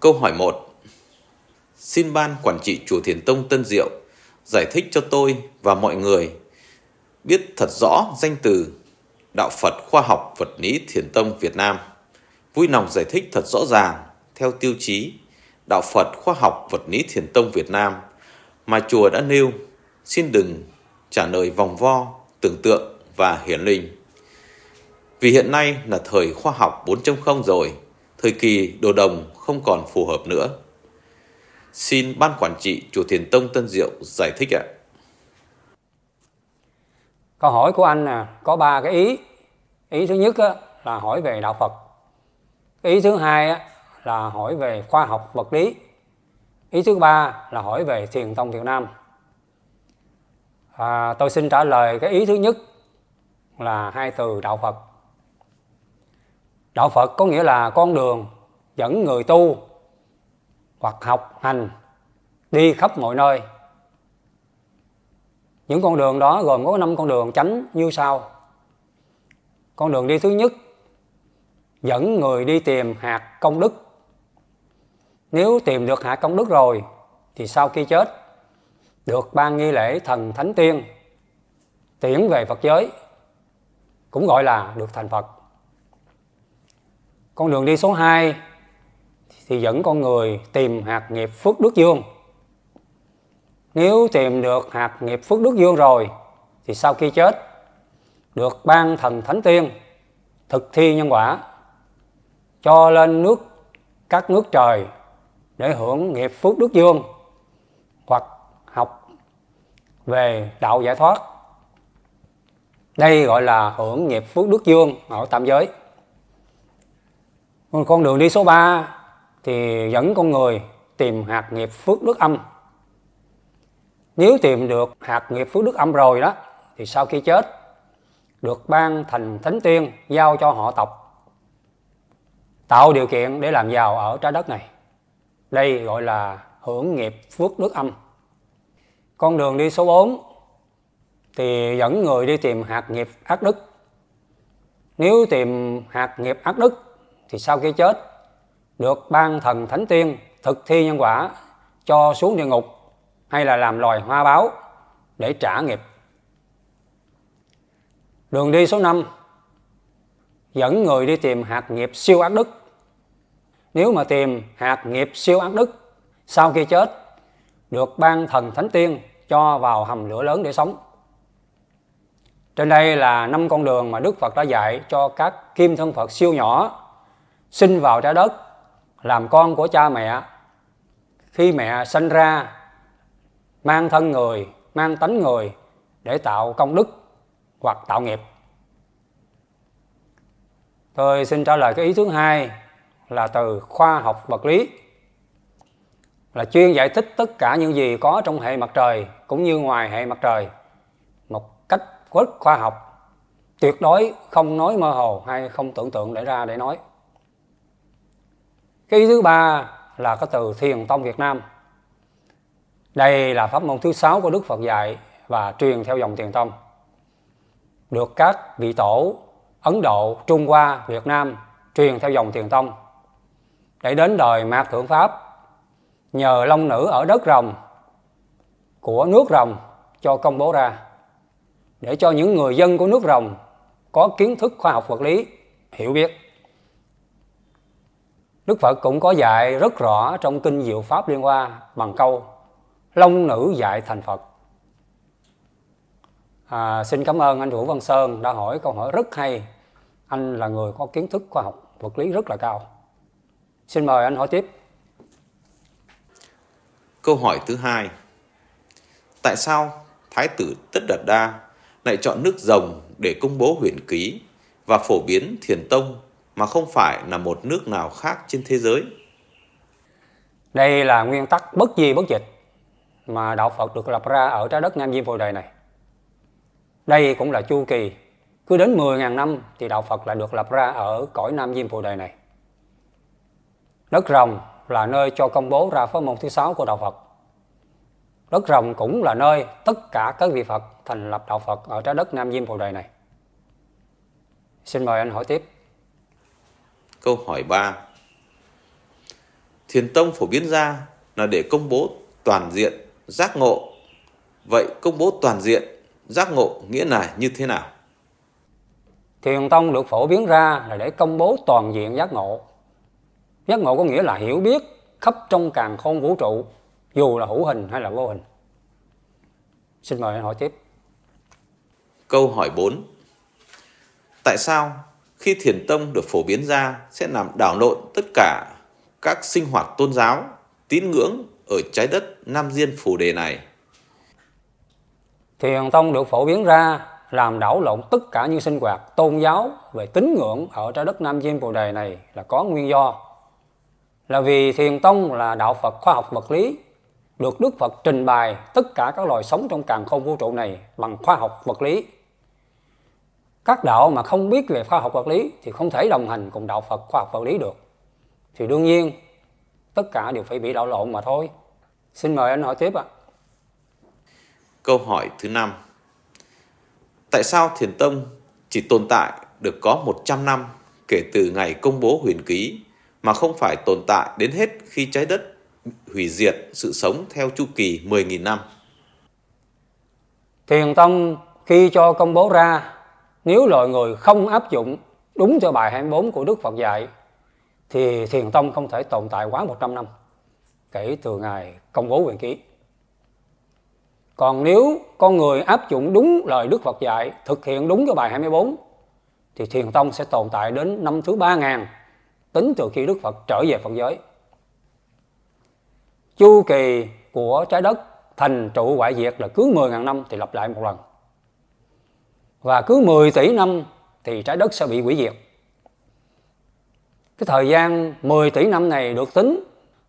Câu hỏi 1 Xin ban quản trị chùa Thiền Tông Tân Diệu giải thích cho tôi và mọi người biết thật rõ danh từ Đạo Phật Khoa học Vật lý Thiền Tông Việt Nam. Vui lòng giải thích thật rõ ràng theo tiêu chí Đạo Phật Khoa học Vật lý Thiền Tông Việt Nam mà chùa đã nêu. Xin đừng trả lời vòng vo, tưởng tượng và hiển linh. Vì hiện nay là thời khoa học 4.0 rồi, thời kỳ đồ đồng không còn phù hợp nữa. Xin Ban Quản trị Chùa Thiền Tông Tân Diệu giải thích ạ. Câu hỏi của anh nè, có ba cái ý. Ý thứ nhất á, là hỏi về đạo Phật. Ý thứ hai á, là hỏi về khoa học vật lý. Ý thứ ba là hỏi về Thiền Tông Việt Nam. À, tôi xin trả lời cái ý thứ nhất là hai từ đạo Phật. Đạo Phật có nghĩa là con đường dẫn người tu hoặc học hành đi khắp mọi nơi. Những con đường đó gồm có năm con đường tránh như sau. Con đường đi thứ nhất, dẫn người đi tìm hạt công đức. Nếu tìm được hạt công đức rồi, thì sau khi chết, được ban nghi lễ thần thánh tiên, tiễn về Phật giới, cũng gọi là được thành Phật. Con đường đi số 2 thì dẫn con người tìm hạt nghiệp phước đức dương. Nếu tìm được hạt nghiệp phước đức dương rồi, thì sau khi chết, được ban thần thánh tiên thực thi nhân quả, cho lên nước, các nước trời để hưởng nghiệp phước đức dương, hoặc học về đạo giải thoát đây gọi là hưởng nghiệp phước đức dương ở tam giới con đường đi số 3 thì dẫn con người tìm hạt nghiệp phước đức âm. Nếu tìm được hạt nghiệp phước đức âm rồi đó, thì sau khi chết, được ban thành thánh tiên giao cho họ tộc. Tạo điều kiện để làm giàu ở trái đất này. Đây gọi là hưởng nghiệp phước đức âm. Con đường đi số 4 thì dẫn người đi tìm hạt nghiệp ác đức. Nếu tìm hạt nghiệp ác đức thì sau khi chết, được ban thần thánh tiên thực thi nhân quả cho xuống địa ngục hay là làm loài hoa báo để trả nghiệp. Đường đi số 5 dẫn người đi tìm hạt nghiệp siêu ác đức. Nếu mà tìm hạt nghiệp siêu ác đức sau khi chết, được ban thần thánh tiên cho vào hầm lửa lớn để sống. Trên đây là năm con đường mà Đức Phật đã dạy cho các kim thân Phật siêu nhỏ sinh vào trái đất, làm con của cha mẹ. Khi mẹ sinh ra, mang thân người, mang tánh người để tạo công đức hoặc tạo nghiệp. Tôi xin trả lời cái ý thứ hai là từ khoa học vật lý, là chuyên giải thích tất cả những gì có trong hệ mặt trời cũng như ngoài hệ mặt trời một cách rất khoa học, tuyệt đối không nói mơ hồ hay không tưởng tượng để ra để nói cái ý thứ ba là cái từ thiền tông Việt Nam. Đây là pháp môn thứ sáu của Đức Phật dạy và truyền theo dòng thiền tông. Được các vị tổ Ấn Độ, Trung Hoa, Việt Nam truyền theo dòng thiền tông. Để đến đời Mạc Thượng Pháp, nhờ long nữ ở đất rồng của nước rồng cho công bố ra. Để cho những người dân của nước rồng có kiến thức khoa học vật lý, hiểu biết. Đức Phật cũng có dạy rất rõ trong kinh Diệu Pháp Liên Hoa bằng câu Long nữ dạy thành Phật. À, xin cảm ơn anh Vũ Văn Sơn đã hỏi câu hỏi rất hay. Anh là người có kiến thức khoa học vật lý rất là cao. Xin mời anh hỏi tiếp. Câu hỏi thứ hai. Tại sao Thái tử Tất Đạt Đa lại chọn nước rồng để công bố huyền ký và phổ biến thiền tông mà không phải là một nước nào khác trên thế giới. Đây là nguyên tắc bất di bất dịch mà đạo Phật được lập ra ở trái đất Nam Diêm Phù Đề này. Đây cũng là chu kỳ, cứ đến 10.000 năm thì đạo Phật lại được lập ra ở cõi Nam Diêm Phù Đề này. Đất rồng là nơi cho công bố ra pháp môn thứ sáu của đạo Phật. Đất rồng cũng là nơi tất cả các vị Phật thành lập đạo Phật ở trái đất Nam Diêm Phù Đề này. Xin mời anh hỏi tiếp. Câu hỏi 3 Thiền Tông phổ biến ra là để công bố toàn diện giác ngộ. Vậy công bố toàn diện giác ngộ nghĩa là như thế nào? Thiền Tông được phổ biến ra là để công bố toàn diện giác ngộ. Giác ngộ có nghĩa là hiểu biết khắp trong càng khôn vũ trụ, dù là hữu hình hay là vô hình. Xin mời anh hỏi tiếp. Câu hỏi 4. Tại sao khi thiền tông được phổ biến ra sẽ làm đảo lộn tất cả các sinh hoạt tôn giáo, tín ngưỡng ở trái đất Nam Diên Phù Đề này? Thiền tông được phổ biến ra làm đảo lộn tất cả những sinh hoạt tôn giáo về tín ngưỡng ở trái đất Nam Diên Phù Đề này là có nguyên do. Là vì thiền tông là đạo Phật khoa học vật lý được Đức Phật trình bày tất cả các loài sống trong càng không vũ trụ này bằng khoa học vật lý. Các đạo mà không biết về khoa học vật lý thì không thể đồng hành cùng đạo Phật khoa học vật lý được. Thì đương nhiên tất cả đều phải bị đảo lộn mà thôi. Xin mời anh hỏi tiếp ạ. Câu hỏi thứ năm Tại sao Thiền Tông chỉ tồn tại được có 100 năm kể từ ngày công bố huyền ký mà không phải tồn tại đến hết khi trái đất hủy diệt sự sống theo chu kỳ 10.000 năm? Thiền Tông khi cho công bố ra nếu loài người không áp dụng đúng theo bài 24 của Đức Phật dạy thì Thiền Tông không thể tồn tại quá 100 năm kể từ ngày công bố quyền ký. Còn nếu con người áp dụng đúng lời Đức Phật dạy, thực hiện đúng cái bài 24 thì Thiền Tông sẽ tồn tại đến năm thứ 3000 tính từ khi Đức Phật trở về Phật giới. Chu kỳ của trái đất thành trụ hoại diệt là cứ 10.000 năm thì lặp lại một lần. Và cứ 10 tỷ năm thì trái đất sẽ bị hủy diệt. Cái thời gian 10 tỷ năm này được tính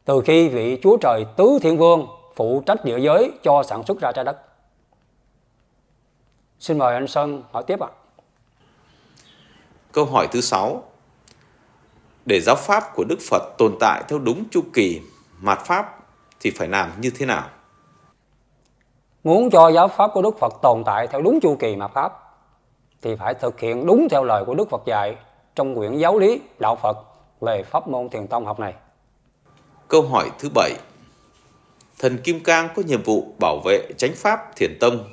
từ khi vị Chúa Trời Tứ Thiên Vương phụ trách địa giới cho sản xuất ra trái đất. Xin mời anh Sơn hỏi tiếp ạ. Câu hỏi thứ sáu Để giáo pháp của Đức Phật tồn tại theo đúng chu kỳ mạt pháp thì phải làm như thế nào? Muốn cho giáo pháp của Đức Phật tồn tại theo đúng chu kỳ mạt pháp thì phải thực hiện đúng theo lời của Đức Phật dạy trong quyển giáo lý đạo Phật về pháp môn thiền tông học này. Câu hỏi thứ bảy Thần Kim Cang có nhiệm vụ bảo vệ chánh pháp thiền tông.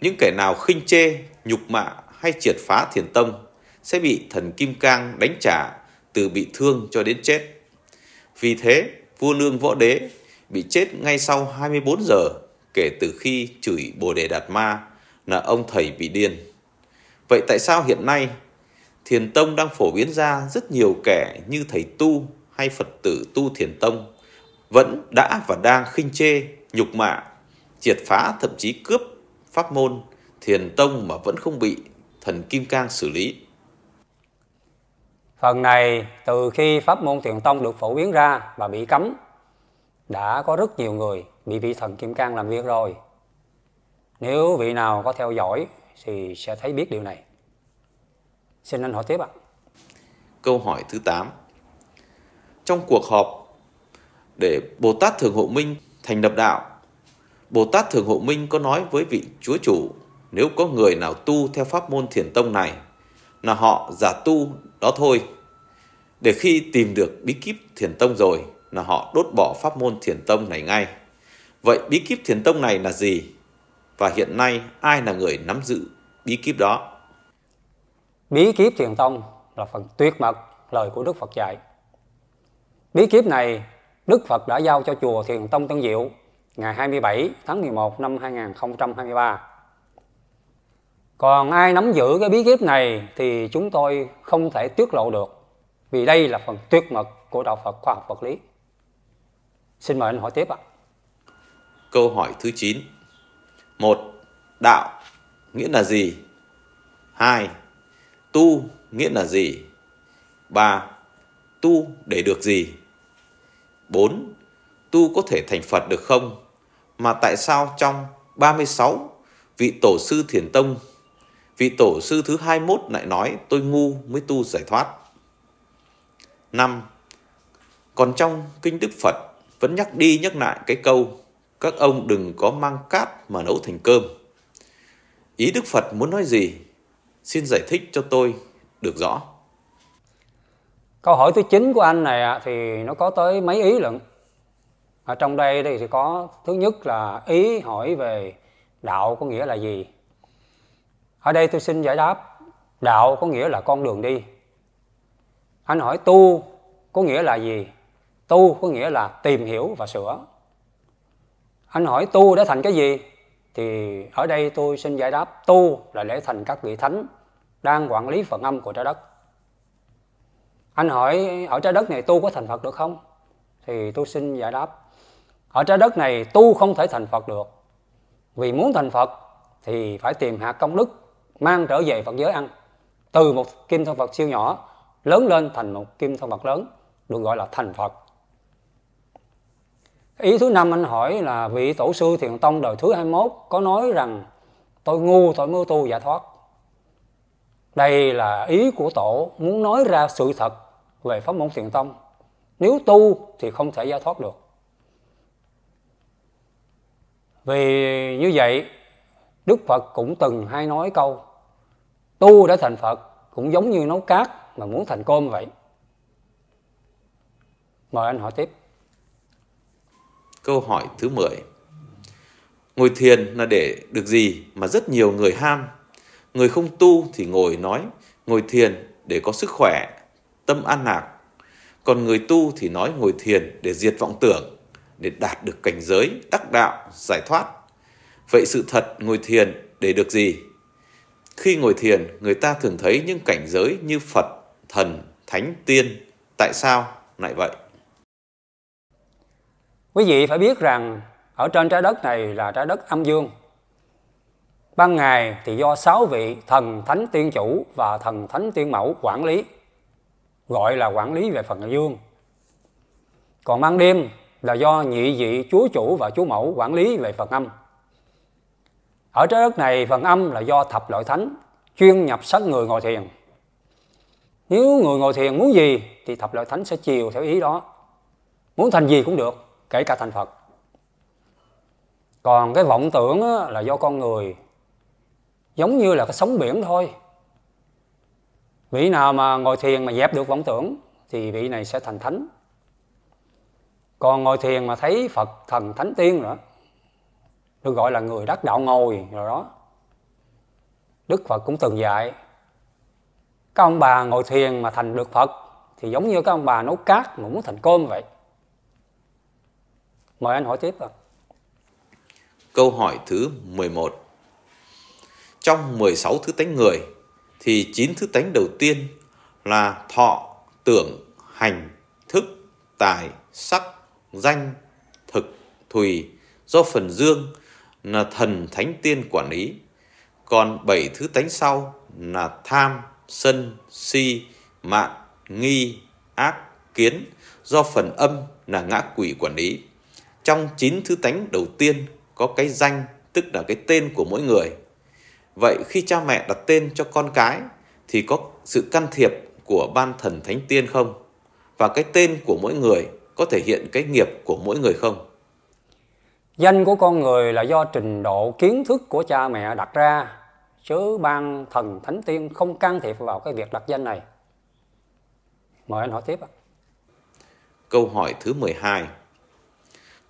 Những kẻ nào khinh chê, nhục mạ hay triệt phá thiền tông sẽ bị thần Kim Cang đánh trả từ bị thương cho đến chết. Vì thế, vua Lương Võ Đế bị chết ngay sau 24 giờ kể từ khi chửi Bồ Đề Đạt Ma là ông thầy bị điên. Vậy tại sao hiện nay Thiền Tông đang phổ biến ra rất nhiều kẻ như thầy tu hay Phật tử tu Thiền Tông vẫn đã và đang khinh chê, nhục mạ, triệt phá thậm chí cướp pháp môn Thiền Tông mà vẫn không bị thần Kim Cang xử lý. Phần này từ khi pháp môn Thiền Tông được phổ biến ra và bị cấm đã có rất nhiều người bị vị thần Kim Cang làm việc rồi. Nếu vị nào có theo dõi thì sẽ thấy biết điều này. Xin anh hỏi tiếp ạ. Câu hỏi thứ 8 Trong cuộc họp để Bồ Tát Thường Hộ Minh thành lập đạo, Bồ Tát Thường Hộ Minh có nói với vị Chúa Chủ nếu có người nào tu theo pháp môn thiền tông này là họ giả tu đó thôi. Để khi tìm được bí kíp thiền tông rồi là họ đốt bỏ pháp môn thiền tông này ngay. Vậy bí kíp thiền tông này là gì? Và hiện nay ai là người nắm giữ bí kíp đó? Bí kíp thiền tông là phần tuyệt mật lời của Đức Phật dạy. Bí kíp này Đức Phật đã giao cho chùa Thiền Tông Tân Diệu ngày 27 tháng 11 năm 2023. Còn ai nắm giữ cái bí kíp này thì chúng tôi không thể tiết lộ được vì đây là phần tuyệt mật của đạo Phật khoa học vật lý. Xin mời anh hỏi tiếp ạ. Câu hỏi thứ 9. 1. Đạo nghĩa là gì? 2. Tu nghĩa là gì? 3. Tu để được gì? 4. Tu có thể thành Phật được không? Mà tại sao trong 36 vị tổ sư thiền tông, vị tổ sư thứ 21 lại nói tôi ngu mới tu giải thoát? 5. Còn trong Kinh Đức Phật vẫn nhắc đi nhắc lại cái câu các ông đừng có mang cát mà nấu thành cơm. Ý Đức Phật muốn nói gì? Xin giải thích cho tôi được rõ. câu hỏi thứ chín của anh này thì nó có tới mấy ý lận? Ở trong đây thì có, thứ nhất là ý hỏi về đạo có nghĩa là gì? Ở đây tôi xin giải đáp, đạo có nghĩa là con đường đi. Anh hỏi tu có nghĩa là gì? Tu có nghĩa là tìm hiểu và sửa. Anh hỏi tu để thành cái gì? Thì ở đây tôi xin giải đáp, tu là lễ thành các vị thánh đang quản lý phần âm của trái đất. Anh hỏi, ở trái đất này tu có thành phật được không? Thì tôi xin giải đáp, ở trái đất này tu không thể thành phật được. Vì muốn thành phật thì phải tìm hạt công đức mang trở về phật giới ăn. Từ một kim thân phật siêu nhỏ lớn lên thành một kim thân phật lớn, được gọi là thành phật ý thứ năm anh hỏi là vị tổ sư thiền tông đời thứ 21 có nói rằng, tôi ngu, tôi mới tu giải thoát. Đây là ý của tổ muốn nói ra sự thật về pháp môn thiền tông. Nếu tu thì không thể giải thoát được. Vì như vậy, đức phật cũng từng hay nói câu, tu để thành phật cũng giống như nấu cát mà muốn thành cơm vậy. Mời anh hỏi tiếp. Câu hỏi thứ 10 Ngồi thiền là để được gì mà rất nhiều người ham Người không tu thì ngồi nói Ngồi thiền để có sức khỏe, tâm an lạc Còn người tu thì nói ngồi thiền để diệt vọng tưởng Để đạt được cảnh giới, đắc đạo, giải thoát Vậy sự thật ngồi thiền để được gì? Khi ngồi thiền, người ta thường thấy những cảnh giới như Phật, thần, thánh, tiên. Tại sao lại vậy? Quý vị phải biết rằng ở trên trái đất này là trái đất âm dương. Ban ngày thì do sáu vị thần thánh tiên chủ và thần thánh tiên mẫu quản lý, gọi là quản lý về phần dương. Còn ban đêm là do nhị vị chúa chủ và chúa mẫu quản lý về phần âm. Ở trái đất này phần âm là do thập loại thánh chuyên nhập sắc người ngồi thiền. Nếu người ngồi thiền muốn gì thì thập loại thánh sẽ chiều theo ý đó. Muốn thành gì cũng được kể cả thành Phật. Còn cái vọng tưởng là do con người, giống như là cái sóng biển thôi. Vị nào mà ngồi thiền mà dẹp được vọng tưởng, thì vị này sẽ thành thánh. Còn ngồi thiền mà thấy Phật thần thánh tiên nữa, được gọi là người đắc đạo ngồi rồi đó. Đức Phật cũng từng dạy các ông bà ngồi thiền mà thành được Phật, thì giống như các ông bà nấu cát mà muốn thành cơm vậy. Mời anh hỏi tiếp ạ. Câu hỏi thứ 11 Trong 16 thứ tánh người thì 9 thứ tánh đầu tiên là thọ, tưởng, hành, thức, tài, sắc, danh, thực, thùy do phần dương là thần thánh tiên quản lý. Còn 7 thứ tánh sau là tham, sân, si, mạn, nghi, ác, kiến do phần âm là ngã quỷ quản lý. Trong chín thứ tánh đầu tiên có cái danh, tức là cái tên của mỗi người. Vậy khi cha mẹ đặt tên cho con cái thì có sự can thiệp của ban thần thánh tiên không? Và cái tên của mỗi người có thể hiện cái nghiệp của mỗi người không? Danh của con người là do trình độ kiến thức của cha mẹ đặt ra, chứ ban thần thánh tiên không can thiệp vào cái việc đặt danh này. Mời anh hỏi tiếp ạ. Câu hỏi thứ 12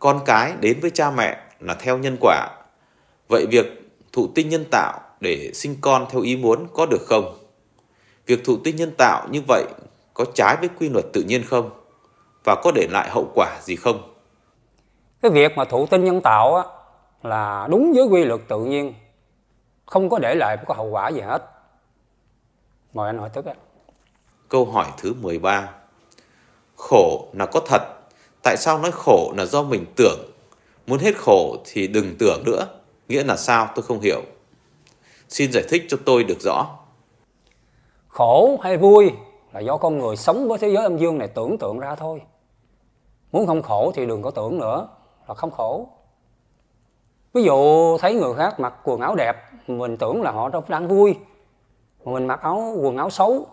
con cái đến với cha mẹ là theo nhân quả. Vậy việc thụ tinh nhân tạo để sinh con theo ý muốn có được không? Việc thụ tinh nhân tạo như vậy có trái với quy luật tự nhiên không? Và có để lại hậu quả gì không? Cái việc mà thụ tinh nhân tạo á, là đúng với quy luật tự nhiên, không có để lại có hậu quả gì hết. Mời anh hỏi tiếp ạ. Câu hỏi thứ 13 Khổ là có thật Tại sao nói khổ là do mình tưởng? Muốn hết khổ thì đừng tưởng nữa. Nghĩa là sao tôi không hiểu. Xin giải thích cho tôi được rõ. Khổ hay vui là do con người sống với thế giới âm dương này tưởng tượng ra thôi. Muốn không khổ thì đừng có tưởng nữa là không khổ. Ví dụ thấy người khác mặc quần áo đẹp, mình tưởng là họ đang vui. Mà mình mặc áo quần áo xấu,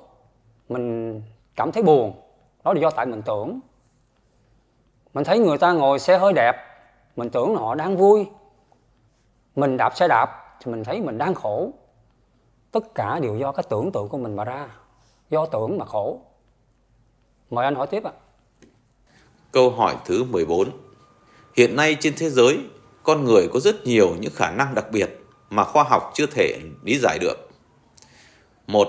mình cảm thấy buồn. Đó là do tại mình tưởng. Mình thấy người ta ngồi xe hơi đẹp, mình tưởng họ đang vui. Mình đạp xe đạp thì mình thấy mình đang khổ. Tất cả đều do cái tưởng tượng của mình mà ra. Do tưởng mà khổ. Mời anh hỏi tiếp ạ. Câu hỏi thứ 14. Hiện nay trên thế giới, con người có rất nhiều những khả năng đặc biệt mà khoa học chưa thể lý giải được. Một,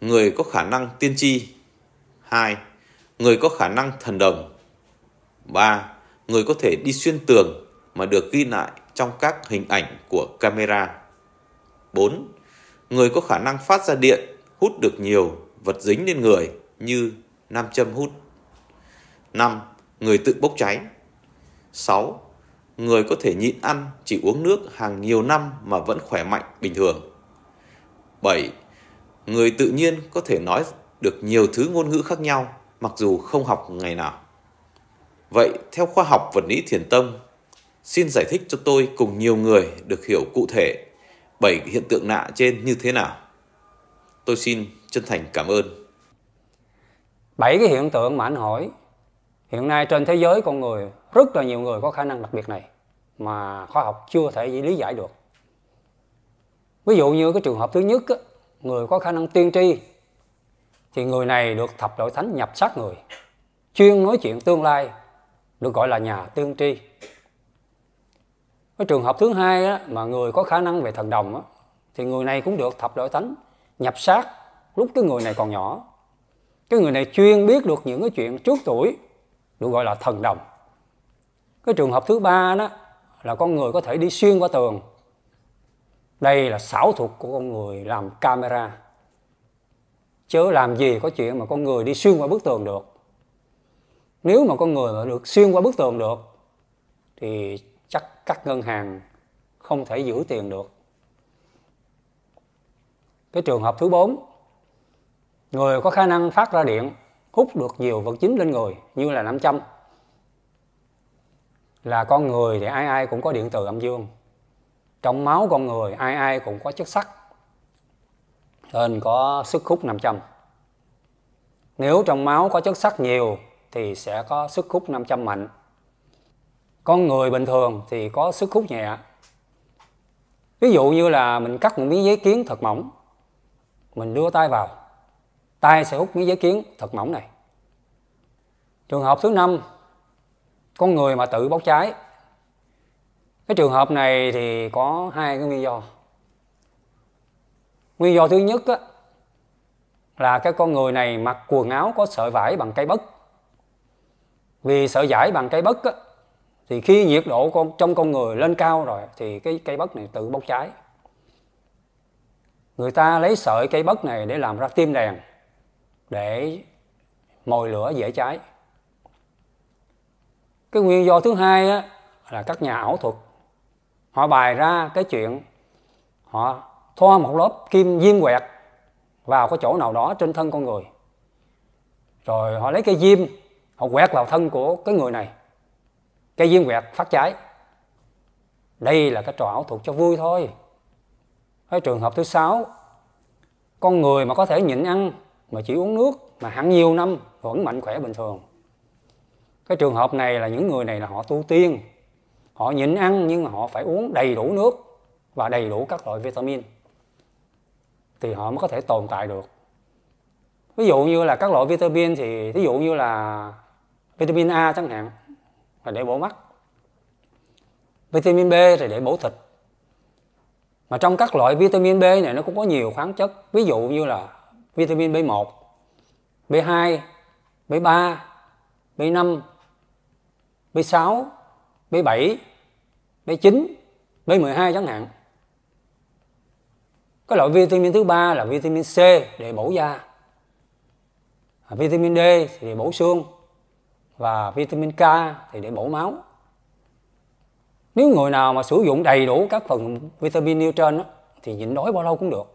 người có khả năng tiên tri. Hai. Người có khả năng thần đồng. 3. Người có thể đi xuyên tường mà được ghi lại trong các hình ảnh của camera. 4. Người có khả năng phát ra điện, hút được nhiều vật dính lên người như nam châm hút. 5. Người tự bốc cháy. 6. Người có thể nhịn ăn, chỉ uống nước hàng nhiều năm mà vẫn khỏe mạnh bình thường. 7. Người tự nhiên có thể nói được nhiều thứ ngôn ngữ khác nhau mặc dù không học ngày nào. Vậy theo khoa học vật lý thiền tông, xin giải thích cho tôi cùng nhiều người được hiểu cụ thể bảy hiện tượng lạ trên như thế nào. Tôi xin chân thành cảm ơn. Bảy cái hiện tượng mà anh hỏi, hiện nay trên thế giới con người rất là nhiều người có khả năng đặc biệt này mà khoa học chưa thể lý giải được. Ví dụ như cái trường hợp thứ nhất, người có khả năng tiên tri thì người này được thập đội thánh nhập sát người, chuyên nói chuyện tương lai, được gọi là nhà tương tri. Cái trường hợp thứ hai á, mà người có khả năng về thần đồng á, thì người này cũng được thập đội thánh nhập sát lúc cái người này còn nhỏ. Cái người này chuyên biết được những cái chuyện trước tuổi được gọi là thần đồng. Cái trường hợp thứ ba đó là con người có thể đi xuyên qua tường. Đây là xảo thuật của con người làm camera. Chớ làm gì có chuyện mà con người đi xuyên qua bức tường được. Nếu mà con người mà được xuyên qua bức tường được thì chắc các ngân hàng không thể giữ tiền được. Cái trường hợp thứ bốn, người có khả năng phát ra điện hút được nhiều vật chính lên người như là nam châm. Là con người thì ai ai cũng có điện từ âm dương. Trong máu con người ai ai cũng có chất sắt nên có sức hút 500. Nếu trong máu có chất sắt nhiều thì sẽ có sức hút 500 mạnh. Con người bình thường thì có sức hút nhẹ. Ví dụ như là mình cắt một miếng giấy kiến thật mỏng, mình đưa tay vào, tay sẽ hút miếng giấy kiến thật mỏng này. Trường hợp thứ năm, con người mà tự bốc cháy. Cái trường hợp này thì có hai cái nguyên do. Nguyên do thứ nhất á, là cái con người này mặc quần áo có sợi vải bằng cây bất. Vì sợi vải bằng cây bất á, thì khi nhiệt độ con trong con người lên cao rồi thì cái cây bất này tự bốc cháy. Người ta lấy sợi cây bất này để làm ra tim đèn để mồi lửa dễ cháy. Cái nguyên do thứ hai á, là các nhà ảo thuật họ bài ra cái chuyện họ thoa một lớp kim diêm quẹt vào cái chỗ nào đó trên thân con người. Rồi họ lấy cây diêm, họ quẹt vào thân của cái người này. Cây diêm quẹt phát cháy. Đây là cái trò ảo thuật cho vui thôi. Cái trường hợp thứ sáu, con người mà có thể nhịn ăn, mà chỉ uống nước mà hẳn nhiều năm vẫn mạnh khỏe bình thường. Cái trường hợp này là những người này là họ tu tiên. Họ nhịn ăn nhưng mà họ phải uống đầy đủ nước và đầy đủ các loại vitamin thì họ mới có thể tồn tại được. Ví dụ như là các loại vitamin thì ví dụ như là vitamin A chẳng hạn, là để bổ mắt. Vitamin B thì để bổ thịt. Mà trong các loại vitamin B này nó cũng có nhiều khoáng chất. Ví dụ như là vitamin B1 B2 B3 B5 B6 B7 B9 B12 chẳng hạn cái loại vitamin thứ ba là vitamin C để bổ da. À, vitamin D thì để bổ xương và vitamin K thì để bổ máu. Nếu người nào mà sử dụng đầy đủ các phần vitamin nêu trên đó, thì nhịn đói bao lâu cũng được.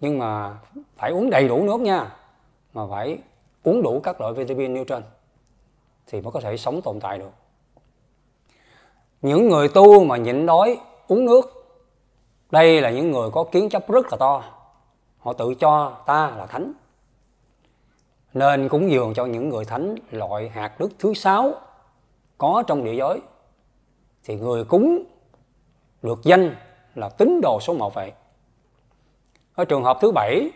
Nhưng mà phải uống đầy đủ nước nha mà phải uống đủ các loại vitamin nêu trên thì mới có thể sống tồn tại được. Những người tu mà nhịn đói uống nước đây là những người có kiến chấp rất là to. Họ tự cho ta là thánh. Nên cúng dường cho những người thánh loại hạt đức thứ sáu có trong địa giới. Thì người cúng được danh là tín đồ số một vậy. Ở trường hợp thứ bảy,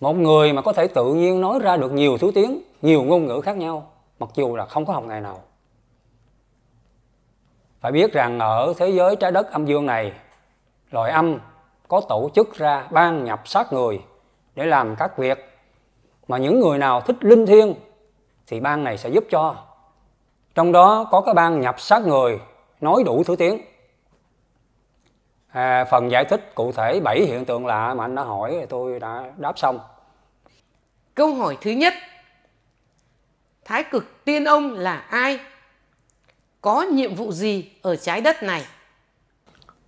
một người mà có thể tự nhiên nói ra được nhiều thứ tiếng, nhiều ngôn ngữ khác nhau, mặc dù là không có học ngày nào phải biết rằng ở thế giới trái đất âm dương này loài âm có tổ chức ra ban nhập sát người để làm các việc mà những người nào thích linh thiêng thì ban này sẽ giúp cho. Trong đó có cái ban nhập sát người nói đủ thứ tiếng. À, phần giải thích cụ thể bảy hiện tượng lạ mà anh đã hỏi thì tôi đã đáp xong. Câu hỏi thứ nhất. Thái cực tiên ông là ai? Có nhiệm vụ gì ở trái đất này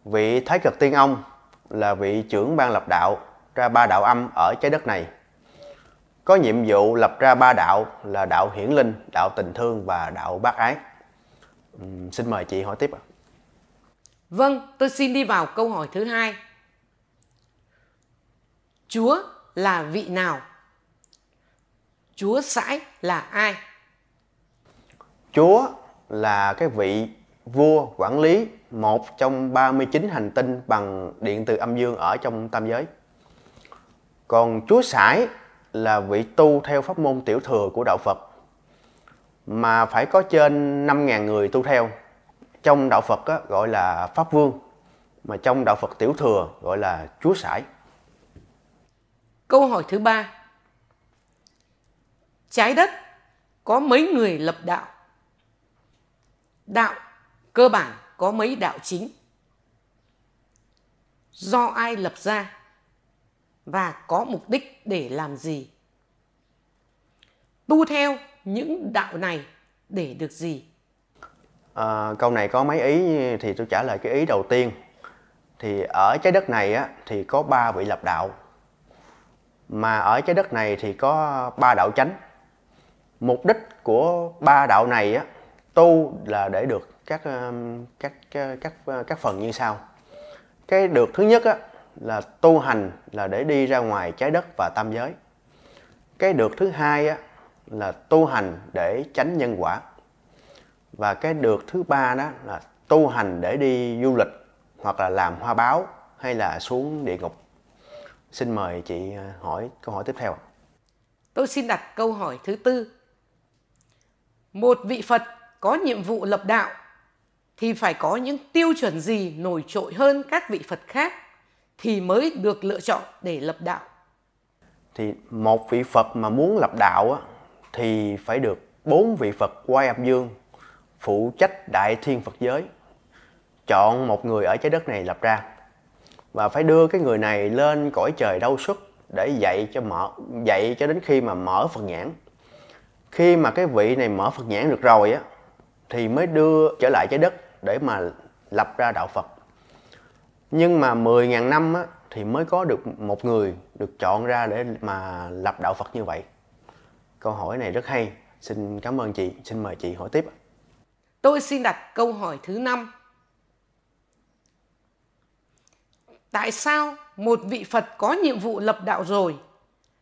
vị thái cực tiên ông là vị trưởng ban lập đạo ra ba đạo âm ở trái đất này có nhiệm vụ lập ra ba đạo là đạo hiển linh, đạo tình thương và đạo bác ái. Uhm, xin mời chị hỏi tiếp ạ. Vâng, tôi xin đi vào câu hỏi thứ hai. Chúa là vị nào? Chúa sãi là ai? Chúa là cái vị vua quản lý một trong 39 hành tinh bằng điện từ âm dương ở trong tam giới. Còn Chúa sải là vị tu theo pháp môn tiểu thừa của đạo Phật mà phải có trên 5.000 người tu theo. Trong đạo Phật á, gọi là Pháp Vương, mà trong đạo Phật tiểu thừa gọi là Chúa Sải. Câu hỏi thứ ba. Trái đất có mấy người lập đạo? Đạo cơ bản có mấy đạo chính? Do ai lập ra? và có mục đích để làm gì? Tu theo những đạo này để được gì? À, câu này có mấy ý thì tôi trả lời cái ý đầu tiên. Thì ở trái đất này á, thì có ba vị lập đạo. Mà ở trái đất này thì có ba đạo chánh. Mục đích của ba đạo này á, tu là để được các um, các các các uh, các phần như sau. Cái được thứ nhất á, là tu hành là để đi ra ngoài trái đất và tam giới. Cái được thứ hai á, là tu hành để tránh nhân quả. Và cái được thứ ba đó là tu hành để đi du lịch hoặc là làm hoa báo hay là xuống địa ngục. Xin mời chị uh, hỏi câu hỏi tiếp theo tôi xin đặt câu hỏi thứ tư. Một vị phật có nhiệm vụ lập đạo thì phải có những tiêu chuẩn gì nổi trội hơn các vị phật khác thì mới được lựa chọn để lập đạo. Thì một vị Phật mà muốn lập đạo á, thì phải được bốn vị Phật quay âm dương phụ trách đại thiên Phật giới chọn một người ở trái đất này lập ra và phải đưa cái người này lên cõi trời đau xuất để dạy cho mở dạy cho đến khi mà mở Phật nhãn khi mà cái vị này mở Phật nhãn được rồi á thì mới đưa trở lại trái đất để mà lập ra đạo Phật nhưng mà 10.000 năm á, thì mới có được một người được chọn ra để mà lập đạo Phật như vậy. Câu hỏi này rất hay. Xin cảm ơn chị. Xin mời chị hỏi tiếp. Tôi xin đặt câu hỏi thứ năm. Tại sao một vị Phật có nhiệm vụ lập đạo rồi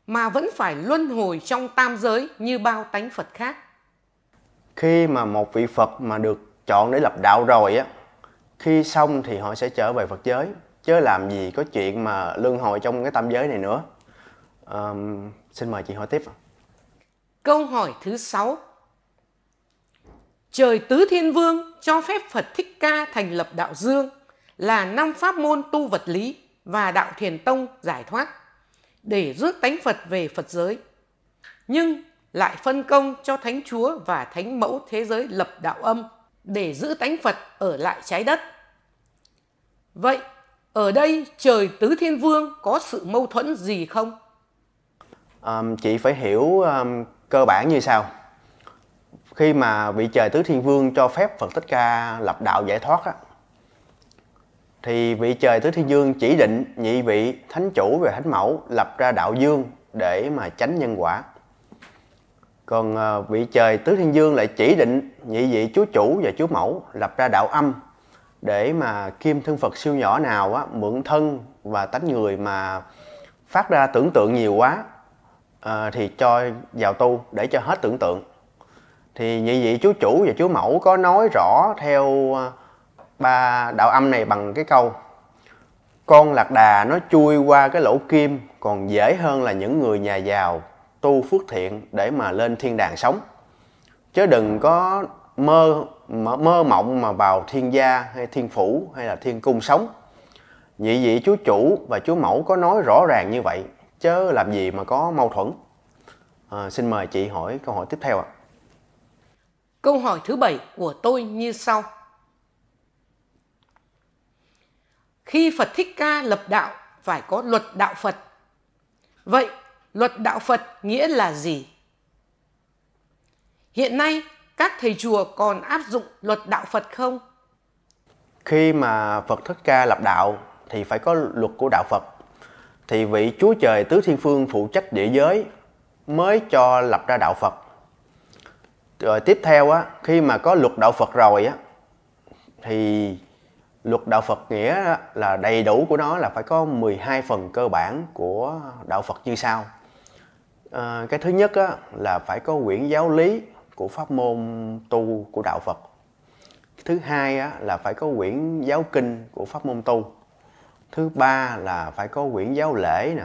mà vẫn phải luân hồi trong tam giới như bao tánh Phật khác? Khi mà một vị Phật mà được chọn để lập đạo rồi á khi xong thì họ sẽ trở về Phật giới chứ làm gì có chuyện mà luân hồi trong cái tam giới này nữa. Um, xin mời chị hỏi tiếp câu hỏi thứ sáu. Trời tứ thiên vương cho phép Phật Thích Ca thành lập đạo dương là năm pháp môn tu vật lý và đạo thiền tông giải thoát để rước tánh Phật về Phật giới. Nhưng lại phân công cho thánh chúa và thánh mẫu thế giới lập đạo âm để giữ thánh Phật ở lại trái đất. Vậy, ở đây trời tứ thiên vương có sự mâu thuẫn gì không? Um, chị phải hiểu um, cơ bản như sau. Khi mà vị trời tứ thiên vương cho phép Phật Thích Ca lập đạo giải thoát á, thì vị trời tứ thiên vương chỉ định nhị vị thánh chủ và thánh mẫu lập ra đạo dương để mà tránh nhân quả còn à, vị trời tứ thiên dương lại chỉ định nhị vị chúa chủ và chúa mẫu lập ra đạo âm để mà kim thân phật siêu nhỏ nào á mượn thân và tánh người mà phát ra tưởng tượng nhiều quá à, thì cho vào tu để cho hết tưởng tượng. Thì nhị vị chúa chủ và chúa mẫu có nói rõ theo à, ba đạo âm này bằng cái câu con lạc đà nó chui qua cái lỗ kim còn dễ hơn là những người nhà giàu tu phước thiện để mà lên thiên đàng sống chứ đừng có mơ mơ, mộng mà vào thiên gia hay thiên phủ hay là thiên cung sống nhị vị chúa chủ và chúa mẫu có nói rõ ràng như vậy chứ làm gì mà có mâu thuẫn à, xin mời chị hỏi câu hỏi tiếp theo ạ Câu hỏi thứ bảy của tôi như sau. Khi Phật Thích Ca lập đạo phải có luật đạo Phật. Vậy luật đạo Phật nghĩa là gì? Hiện nay, các thầy chùa còn áp dụng luật đạo Phật không? khi mà Phật Thích Ca lập đạo, thì phải có luật của đạo Phật thì vị Chúa Trời Tứ Thiên Phương phụ trách địa giới mới cho lập ra đạo Phật rồi tiếp theo á, khi mà có luật đạo Phật rồi á, thì luật đạo Phật nghĩa là đầy đủ của nó là phải có 12 phần cơ bản của đạo Phật như sau à, cái thứ nhất á, là phải có quyển giáo lý của pháp môn tu của đạo Phật. Thứ hai á, là phải có quyển giáo kinh của pháp môn tu. Thứ ba là phải có quyển giáo lễ nè.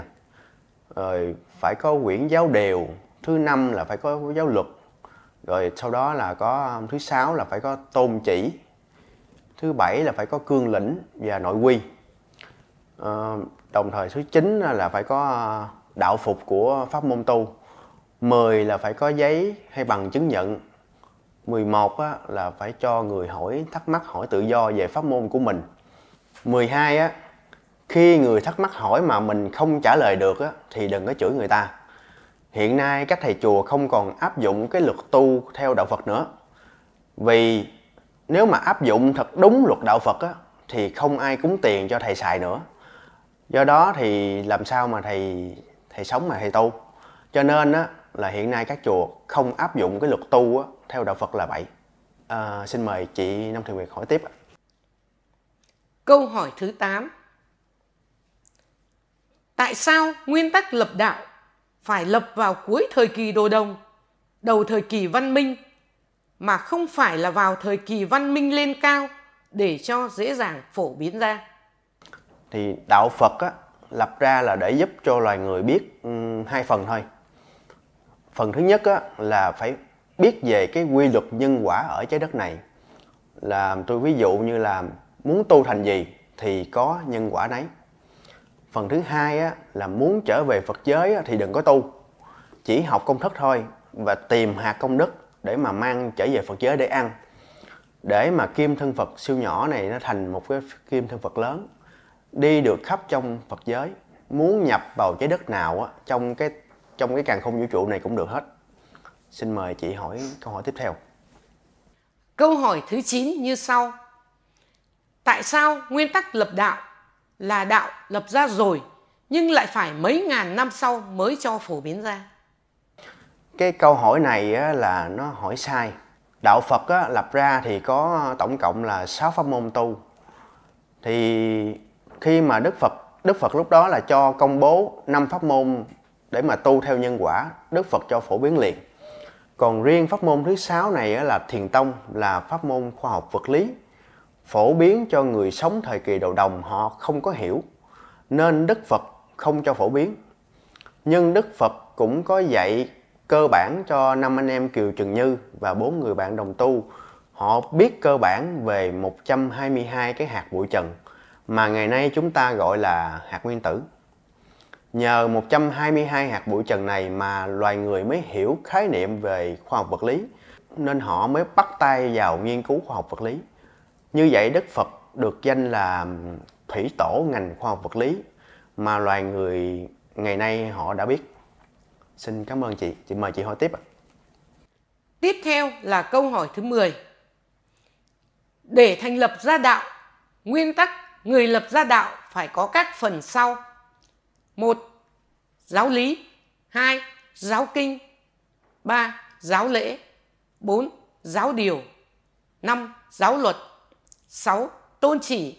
Rồi phải có quyển giáo đều thứ năm là phải có giáo luật. Rồi sau đó là có um, thứ sáu là phải có tôn chỉ. Thứ bảy là phải có cương lĩnh và nội quy. À, đồng thời thứ chín là phải có đạo phục của pháp môn tu. 10 là phải có giấy hay bằng chứng nhận. 11 á, là phải cho người hỏi thắc mắc hỏi tự do về pháp môn của mình. 12 á, khi người thắc mắc hỏi mà mình không trả lời được á, thì đừng có chửi người ta. Hiện nay các thầy chùa không còn áp dụng cái luật tu theo đạo Phật nữa. Vì nếu mà áp dụng thật đúng luật đạo Phật á, thì không ai cúng tiền cho thầy xài nữa. Do đó thì làm sao mà thầy thầy sống mà thầy tu cho nên á, là hiện nay các chùa không áp dụng cái luật tu á, theo đạo Phật là vậy à, xin mời chị Năm Thị Nguyệt hỏi tiếp. Câu hỏi thứ 8. Tại sao nguyên tắc lập đạo phải lập vào cuối thời kỳ đồ đồng, đầu thời kỳ văn minh, mà không phải là vào thời kỳ văn minh lên cao để cho dễ dàng phổ biến ra? thì đạo Phật á, lập ra là để giúp cho loài người biết ừ, hai phần thôi. Phần thứ nhất á, là phải biết về cái quy luật nhân quả ở trái đất này. Là tôi ví dụ như là muốn tu thành gì thì có nhân quả nấy. Phần thứ hai á, là muốn trở về Phật giới á, thì đừng có tu. Chỉ học công thức thôi và tìm hạt công đức để mà mang trở về Phật giới để ăn. Để mà kim thân Phật siêu nhỏ này nó thành một cái kim thân Phật lớn đi được khắp trong Phật giới muốn nhập vào trái đất nào á, trong cái trong cái càng không vũ trụ này cũng được hết xin mời chị hỏi câu hỏi tiếp theo Câu hỏi thứ 9 như sau. Tại sao nguyên tắc lập đạo là đạo lập ra rồi nhưng lại phải mấy ngàn năm sau mới cho phổ biến ra? cái câu hỏi này á, là nó hỏi sai đạo Phật á, lập ra thì có tổng cộng là 6 pháp môn tu thì khi mà Đức Phật Đức Phật lúc đó là cho công bố năm pháp môn để mà tu theo nhân quả, Đức Phật cho phổ biến liền. Còn riêng pháp môn thứ sáu này là thiền tông, là pháp môn khoa học vật lý, phổ biến cho người sống thời kỳ đầu đồng, họ không có hiểu, nên Đức Phật không cho phổ biến. Nhưng Đức Phật cũng có dạy cơ bản cho năm anh em Kiều Trừng Như và bốn người bạn đồng tu. Họ biết cơ bản về 122 cái hạt bụi trần mà ngày nay chúng ta gọi là hạt nguyên tử. Nhờ 122 hạt bụi trần này mà loài người mới hiểu khái niệm về khoa học vật lý nên họ mới bắt tay vào nghiên cứu khoa học vật lý. Như vậy Đức Phật được danh là thủy tổ ngành khoa học vật lý mà loài người ngày nay họ đã biết. Xin cảm ơn chị. Chị mời chị hỏi tiếp ạ. Tiếp theo là câu hỏi thứ 10. Để thành lập gia đạo, nguyên tắc người lập ra đạo phải có các phần sau. một Giáo lý 2. Giáo kinh 3. Giáo lễ 4. Giáo điều 5. Giáo luật 6. Tôn chỉ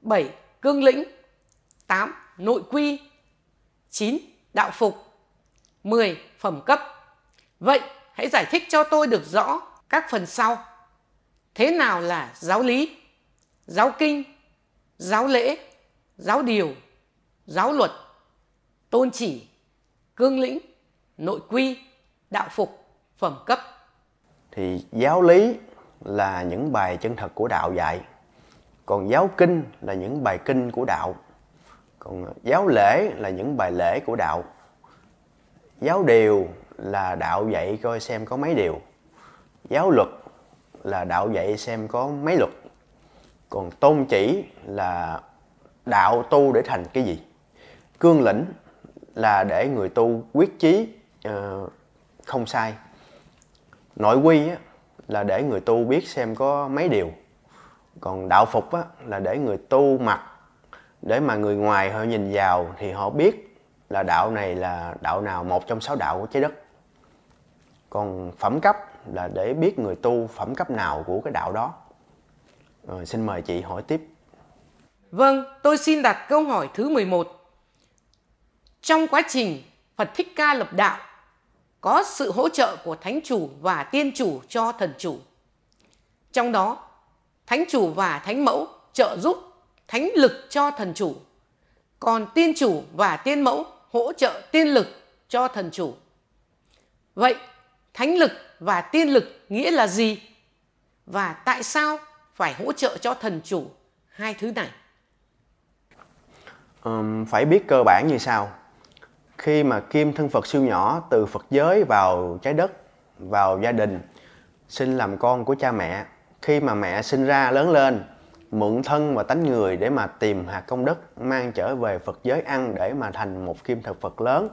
7. Cương lĩnh 8. Nội quy 9. Đạo phục 10. Phẩm cấp Vậy hãy giải thích cho tôi được rõ các phần sau. Thế nào là giáo lý, giáo kinh, giáo lễ, giáo điều, giáo luật, tôn chỉ, cương lĩnh, nội quy, đạo phục, phẩm cấp. Thì giáo lý là những bài chân thật của đạo dạy. Còn giáo kinh là những bài kinh của đạo. Còn giáo lễ là những bài lễ của đạo. Giáo điều là đạo dạy coi xem có mấy điều. Giáo luật là đạo dạy xem có mấy luật. Còn tôn chỉ là đạo tu để thành cái gì. Cương lĩnh là để người tu quyết chí uh, không sai. Nội quy á, là để người tu biết xem có mấy điều. Còn đạo phục á, là để người tu mặc để mà người ngoài họ nhìn vào thì họ biết là đạo này là đạo nào một trong sáu đạo của trái đất còn phẩm cấp là để biết người tu phẩm cấp nào của cái đạo đó rồi xin mời chị hỏi tiếp Vâng, tôi xin đặt câu hỏi thứ 11. Trong quá trình Phật Thích Ca lập đạo, có sự hỗ trợ của Thánh Chủ và Tiên Chủ cho Thần Chủ. Trong đó, Thánh Chủ và Thánh Mẫu trợ giúp thánh lực cho thần chủ, còn tiên chủ và tiên mẫu hỗ trợ tiên lực cho thần chủ. Vậy, thánh lực và tiên lực nghĩa là gì? Và tại sao phải hỗ trợ cho thần chủ hai thứ này? Um, phải biết cơ bản như sau. Khi mà kim thân Phật siêu nhỏ từ Phật giới vào trái đất, vào gia đình, sinh làm con của cha mẹ. Khi mà mẹ sinh ra lớn lên mượn thân và tánh người để mà tìm hạt công đức mang trở về Phật giới ăn để mà thành một kim thực Phật lớn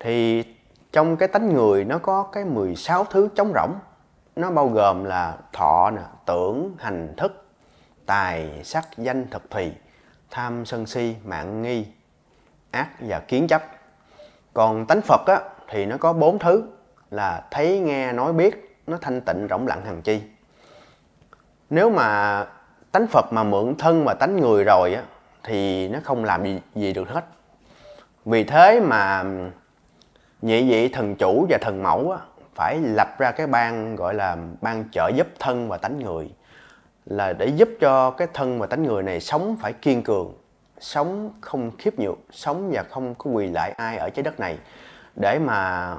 thì trong cái tánh người nó có cái 16 thứ trống rỗng nó bao gồm là thọ nè tưởng hành thức tài sắc danh thực thùy tham sân si mạng nghi ác và kiến chấp. Còn tánh Phật á, thì nó có bốn thứ là thấy nghe nói biết nó thanh tịnh rỗng lặng hằng chi. Nếu mà tánh Phật mà mượn thân và tánh người rồi á thì nó không làm gì, gì được hết. Vì thế mà nhị vị thần chủ và thần mẫu á, phải lập ra cái ban gọi là ban trợ giúp thân và tánh người. Là để giúp cho cái thân và tánh người này sống phải kiên cường sống không khiếp nhược sống và không có quỳ lại ai ở trái đất này. Để mà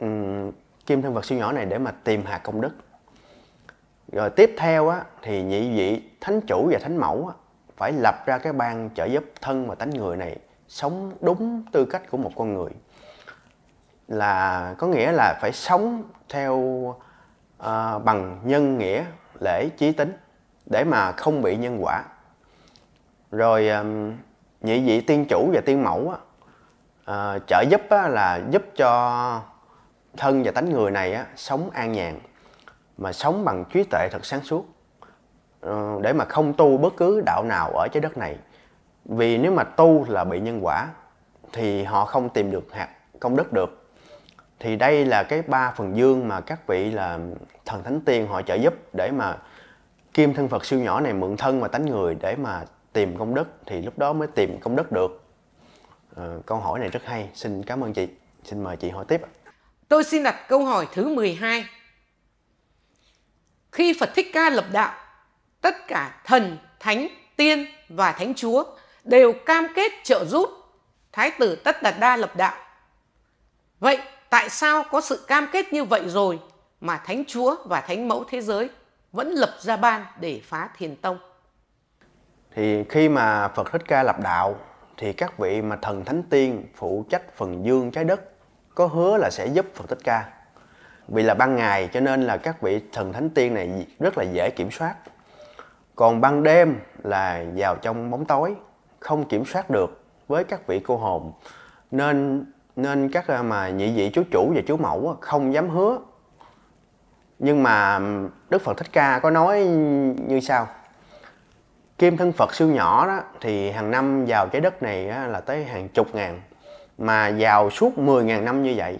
um, kim thân vật siêu nhỏ này để mà tìm hạt công đức. Rồi tiếp theo á, thì nhị vị thánh chủ và thánh mẫu á, phải lập ra cái ban trợ giúp thân và tánh người này sống đúng tư cách của một con người là có nghĩa là phải sống theo uh, bằng nhân nghĩa lễ trí tính để mà không bị nhân quả. Rồi um, nhị vị tiên chủ và tiên mẫu á, uh, trợ giúp á, là giúp cho thân và tánh người này á, sống an nhàn mà sống bằng trí tuệ thật sáng suốt uh, để mà không tu bất cứ đạo nào ở trái đất này. Vì nếu mà tu là bị nhân quả thì họ không tìm được hạt công đức được thì đây là cái ba phần dương mà các vị là thần thánh tiên họ trợ giúp để mà kim thân phật siêu nhỏ này mượn thân và tánh người để mà tìm công đức thì lúc đó mới tìm công đức được. À, câu hỏi này rất hay. Xin cảm ơn chị. Xin mời chị hỏi tiếp tôi xin đặt câu hỏi thứ 12 khi Phật Thích Ca lập đạo, tất cả thần, thánh, tiên và thánh chúa đều cam kết trợ giúp Thái tử Tất Đạt Đa lập đạo. Vậy tại sao có sự cam kết như vậy rồi mà thánh chúa và thánh mẫu thế giới vẫn lập ra ban để phá thiền tông? Thì khi mà Phật Thích Ca lập đạo, thì các vị mà thần thánh tiên phụ trách phần dương trái đất có hứa là sẽ giúp Phật Thích Ca. Vì là ban ngày cho nên là các vị thần thánh tiên này rất là dễ kiểm soát. Còn ban đêm là vào trong bóng tối, không kiểm soát được với các vị cô hồn. Nên nên các à, mà nhị vị chú chủ và chú mẫu không dám hứa. Nhưng mà đức phật thích ca có nói như sau. Kim thân phật siêu nhỏ đó, thì hàng năm vào trái đất này là tới hàng chục ngàn, mà vào suốt 10.000 năm như vậy.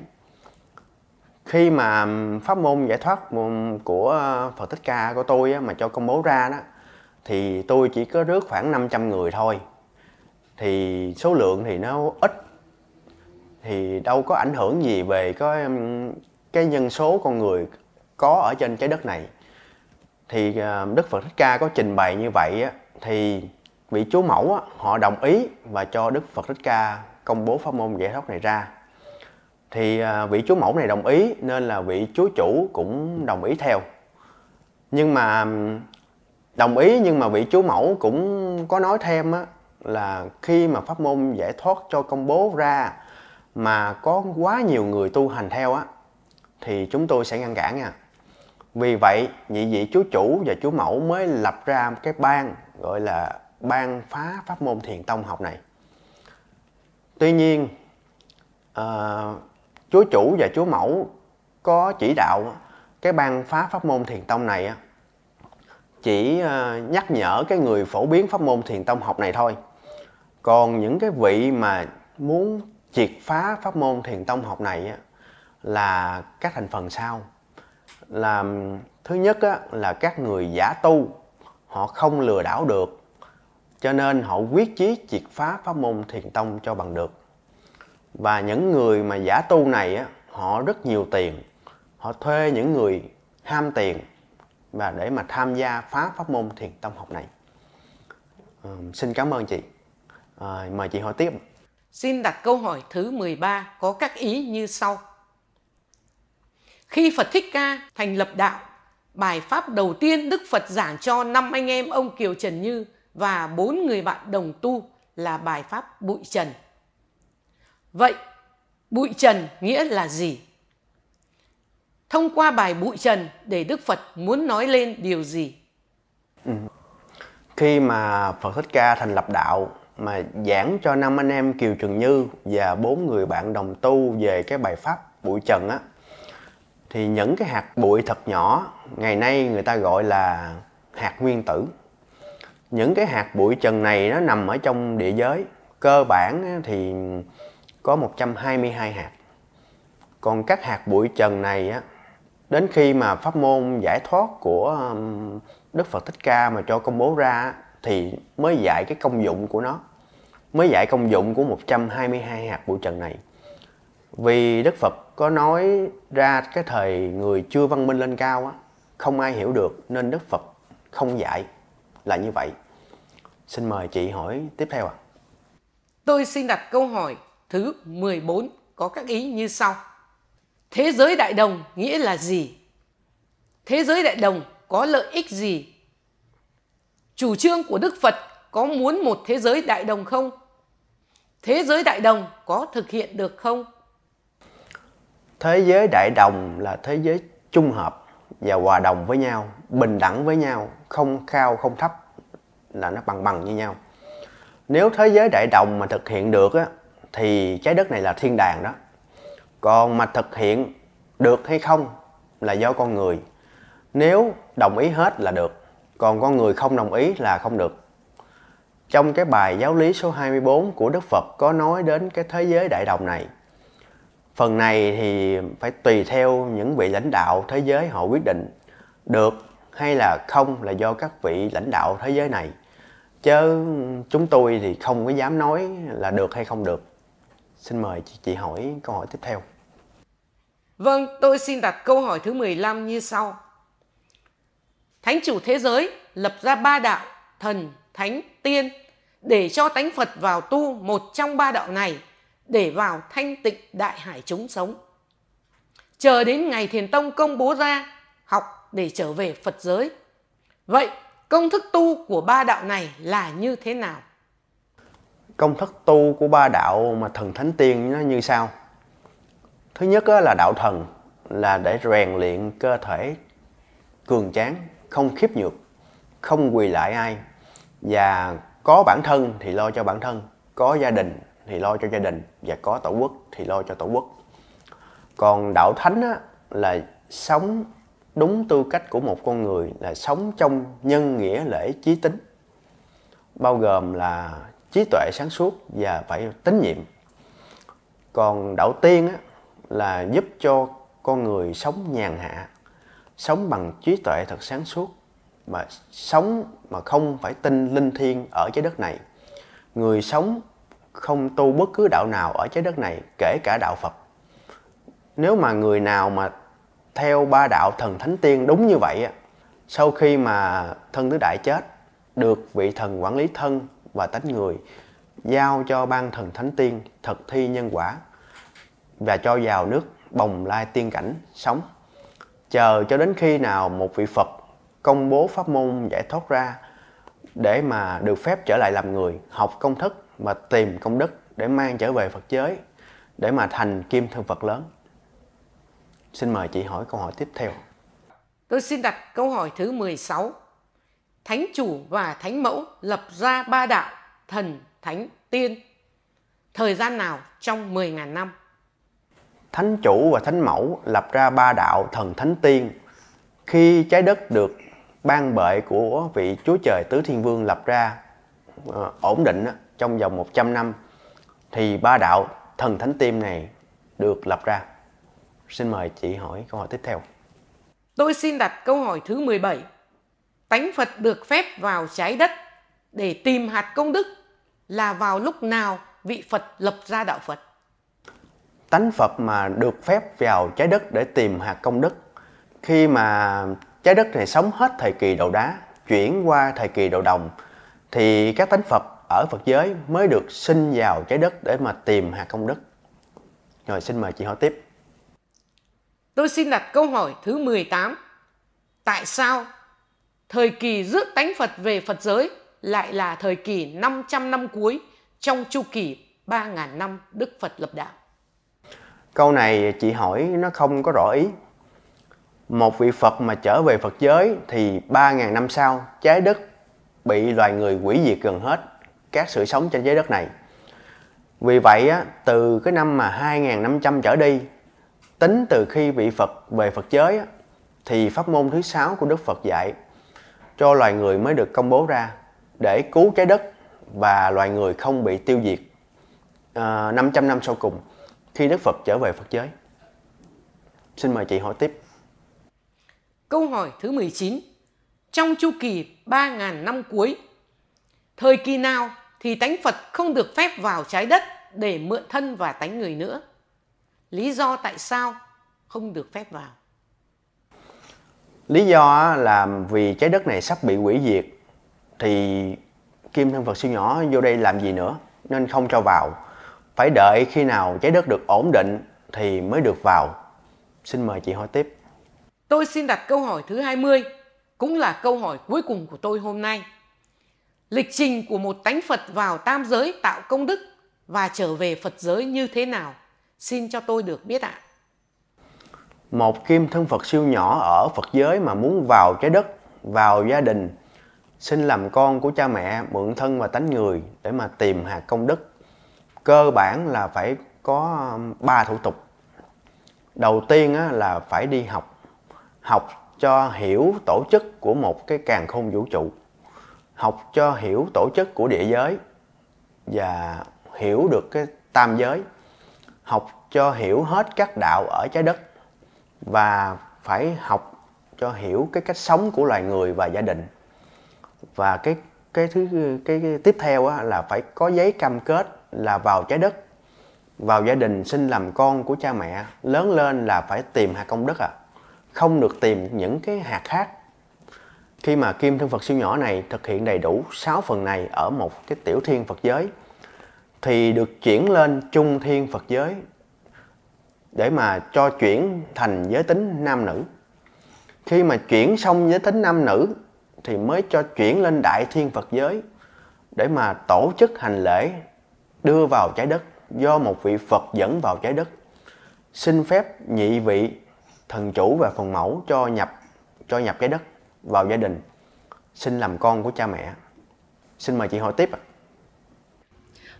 Khi mà pháp môn giải thoát của Phật Thích Ca của tôi mà cho công bố ra đó, thì tôi chỉ có rước khoảng 500 người thôi. Thì số lượng thì nó ít thì đâu có ảnh hưởng gì về cái cái nhân số con người có ở trên trái đất này. Thì à, Đức Phật Thích Ca có trình bày như vậy á, thì vị chúa mẫu á, họ đồng ý và cho Đức Phật Thích Ca công bố pháp môn giải thoát này ra. Thì à, vị chúa mẫu này đồng ý nên là vị chúa chủ cũng đồng ý theo. Nhưng mà đồng ý nhưng mà vị chúa mẫu cũng có nói thêm á, là khi mà pháp môn giải thoát cho công bố ra mà có quá nhiều người tu hành theo á thì chúng tôi sẽ ngăn cản nha. Vì vậy nhị vị chúa chủ và chúa mẫu mới lập ra cái ban gọi là ban phá pháp môn thiền tông học này. Tuy nhiên uh, chúa chủ và chúa mẫu có chỉ đạo cái ban phá pháp môn thiền tông này chỉ ờ, nhắc nhở cái người phổ biến pháp môn thiền tông học này thôi. Còn những cái vị mà muốn triệt phá pháp môn thiền tông học này là các thành phần sau. Là thứ nhất á, là các người giả tu họ không lừa đảo được cho nên họ quyết chí triệt phá pháp môn thiền tông cho bằng được. Và những người mà giả tu này á, họ rất nhiều tiền họ thuê những người ham tiền và để mà tham gia phá pháp môn thiền tông học này. À, xin cảm ơn chị. À, mời chị hỏi tiếp xin đặt câu hỏi thứ 13 có các ý như sau khi Phật Thích Ca thành lập đạo, bài pháp đầu tiên Đức Phật giảng cho năm anh em ông Kiều Trần Như và bốn người bạn đồng tu là bài pháp bụi trần. Vậy, bụi trần nghĩa là gì? Thông qua bài bụi trần để Đức Phật muốn nói lên điều gì? Ừ. Khi mà Phật Thích Ca thành lập đạo mà giảng cho năm anh em Kiều Trần Như và bốn người bạn đồng tu về cái bài pháp bụi trần á. Thì những cái hạt bụi thật nhỏ, ngày nay người ta gọi là hạt nguyên tử. Những cái hạt bụi trần này nó nằm ở trong địa giới. Cơ bản thì có 122 hạt. Còn các hạt bụi trần này á, đến khi mà pháp môn giải thoát của Đức Phật Thích Ca mà cho công bố ra thì mới dạy cái công dụng của nó, mới dạy công dụng của 122 hạt bụi trần này. Vì Đức Phật có nói ra cái thời người chưa văn minh lên cao á, không ai hiểu được nên Đức Phật không dạy là như vậy. Xin mời chị hỏi tiếp theo ạ. À. tôi xin đặt câu hỏi thứ 14 có các ý như sau. Thế giới đại đồng nghĩa là gì? Thế giới đại đồng có lợi ích gì chủ trương của Đức Phật có muốn một thế giới đại đồng không? Thế giới đại đồng có thực hiện được không? Thế giới đại đồng là thế giới trung hợp và hòa đồng với nhau, bình đẳng với nhau, không cao, không thấp, là nó bằng bằng như nhau. Nếu thế giới đại đồng mà thực hiện được á, thì trái đất này là thiên đàng đó. Còn mà thực hiện được hay không là do con người. Nếu đồng ý hết là được còn con người không đồng ý là không được. Trong cái bài giáo lý số 24 của Đức Phật có nói đến cái thế giới đại đồng này. Phần này thì phải tùy theo những vị lãnh đạo thế giới họ quyết định được hay là không là do các vị lãnh đạo thế giới này. Chứ chúng tôi thì không có dám nói là được hay không được. Xin mời chị, chị hỏi câu hỏi tiếp theo. Vâng tôi xin đặt câu hỏi thứ 15 như sau thánh chủ thế giới lập ra ba đạo thần thánh tiên để cho tánh phật vào tu một trong ba đạo này để vào thanh tịnh đại hải chúng sống. Chờ đến ngày Thiền Tông công bố ra, học để trở về Phật giới. Vậy công thức tu của ba đạo này là như thế nào? Công thức tu của ba đạo mà thần thánh tiên nó như sau. Thứ nhất là đạo thần là để rèn luyện cơ thể cường tráng, không khiếp nhược, không quỳ lại ai. Và có bản thân thì lo cho bản thân, có gia đình thì lo cho gia đình và có tổ quốc thì lo cho tổ quốc. Còn đạo thánh á, là sống đúng tư cách của một con người là sống trong nhân nghĩa lễ trí tính. Bao gồm là trí tuệ sáng suốt và phải tín nhiệm. Còn đạo tiên á, là giúp cho con người sống nhàn hạ sống bằng trí tuệ thật sáng suốt, mà sống mà không phải tin linh thiêng ở trái đất này người sống không tu bất cứ đạo nào ở trái đất này, kể cả đạo Phật. Nếu mà người nào mà theo ba đạo thần thánh tiên đúng như vậy sau khi mà thân tứ đại chết, được vị thần quản lý thân và tánh người giao cho ban thần thánh tiên thực thi nhân quả và cho vào nước bồng lai tiên cảnh sống chờ cho đến khi nào một vị Phật công bố pháp môn giải thoát ra để mà được phép trở lại làm người học công thức và tìm công đức để mang trở về Phật giới để mà thành kim thân Phật lớn xin mời chị hỏi câu hỏi tiếp theo Tôi xin đặt câu hỏi thứ 16. Thánh chủ và thánh mẫu lập ra ba đạo thần, thánh, tiên. Thời gian nào trong 10.000 năm? Thánh chủ và thánh mẫu lập ra ba đạo thần thánh tiên. Khi trái đất được ban bệ của vị Chúa Trời Tứ Thiên Vương lập ra ờ, ổn định trong vòng 100 năm, thì ba đạo thần thánh tiên này được lập ra. Xin mời chị hỏi câu hỏi tiếp theo. Tôi xin đặt câu hỏi thứ 17. Tánh Phật được phép vào trái đất để tìm hạt công đức là vào lúc nào vị Phật lập ra đạo Phật? Tánh Phật mà được phép vào trái đất để tìm hạt công đức khi mà trái đất này sống hết thời kỳ đầu đá, chuyển qua thời kỳ đầu đồng, thì các tánh Phật ở Phật giới mới được sinh vào trái đất để mà tìm hạt công đức. Rồi xin mời chị hỏi tiếp. Tôi xin đặt câu hỏi thứ 18. Tại sao thời kỳ rước tánh Phật về Phật giới lại là thời kỳ 500 năm cuối trong chu kỳ 3.000 năm Đức Phật lập đạo? Câu này chị hỏi nó không có rõ ý. Một vị Phật mà trở về Phật giới thì 3.000 năm sau trái đất bị loài người hủy diệt gần hết các sự sống trên trái đất này. Vì vậy á, từ cái năm mà 2.500 trở đi tính từ khi vị Phật về Phật giới á, thì pháp môn thứ sáu của Đức Phật dạy cho loài người mới được công bố ra để cứu trái đất và loài người không bị tiêu diệt à, 500 năm sau cùng khi Đức Phật trở về Phật giới. Xin mời chị hỏi tiếp. Câu hỏi thứ 19. Trong chu kỳ 3.000 năm cuối, thời kỳ nào thì tánh Phật không được phép vào trái đất để mượn thân và tánh người nữa? Lý do tại sao không được phép vào? Lý do là vì trái đất này sắp bị hủy diệt thì kim thân Phật siêu nhỏ vô đây làm gì nữa nên không cho vào. Phải đợi khi nào trái đất được ổn định thì mới được vào. Xin mời chị hỏi tiếp. Tôi xin đặt câu hỏi thứ 20, cũng là câu hỏi cuối cùng của tôi hôm nay. Lịch trình của một tánh Phật vào tam giới tạo công đức và trở về Phật giới như thế nào? Xin cho tôi được biết ạ. Một kim thân Phật siêu nhỏ ở Phật giới mà muốn vào trái đất, vào gia đình, xin làm con của cha mẹ, mượn thân và tánh người để mà tìm hạt công đức. Cơ bản là phải có um, ba thủ tục. Đầu tiên là phải đi học, học cho hiểu tổ chức của một cái càng khôn vũ trụ, học cho hiểu tổ chức của địa giới và hiểu được cái tam giới học cho hiểu hết các đạo ở trái đất và phải học cho hiểu cái cách sống của loài người và gia đình và cái cái thứ cái, cái tiếp theo á, là phải có giấy cam kết là vào trái đất. Vào gia đình sinh làm con của cha mẹ, lớn lên là phải tìm hạt công đức à không được tìm những cái hạt khác. Khi mà kim thân Phật siêu nhỏ này thực hiện đầy đủ 6 phần này ở một cái tiểu thiên Phật giới, thì được chuyển lên trung thiên Phật giới để mà cho chuyển thành giới tính nam nữ. Khi mà chuyển xong giới tính nam nữ thì mới cho chuyển lên đại thiên Phật giới để mà tổ chức hành lễ đưa vào trái đất do một vị Phật dẫn vào trái đất. Xin phép nhị vị thần chủ và phần mẫu cho nhập cho nhập trái đất vào gia đình. Xin làm con của cha mẹ. Xin mời chị hỏi tiếp ạ.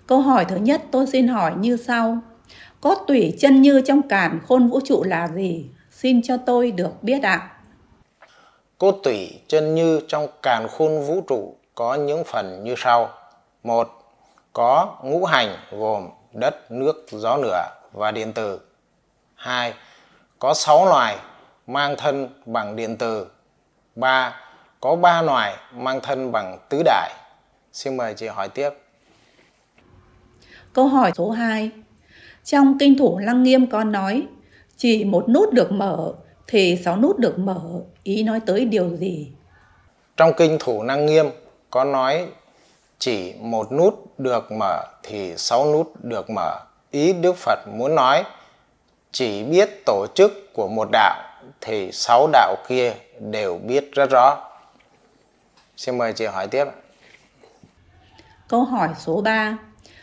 Câu hỏi thứ nhất tôi xin hỏi như sau. Có tủy chân như trong càn khôn vũ trụ là gì? Xin cho tôi được biết ạ. Cốt tủy chân như trong càn khôn vũ trụ có những phần như sau. một Có ngũ hành gồm đất, nước, gió lửa và điện tử. 2. Có 6 loài mang thân bằng điện tử. 3. Có 3 loài mang thân bằng tứ đại. Xin mời chị hỏi tiếp. Câu hỏi số 2. Trong kinh thủ Lăng Nghiêm có nói, chỉ một nút được mở thì sáu nút được mở, ý nói tới điều gì? Trong kinh thủ Lăng Nghiêm có nói chỉ một nút được mở thì sáu nút được mở. Ý Đức Phật muốn nói chỉ biết tổ chức của một đạo thì sáu đạo kia đều biết rất rõ. Xin mời chị hỏi tiếp. Câu hỏi số 3.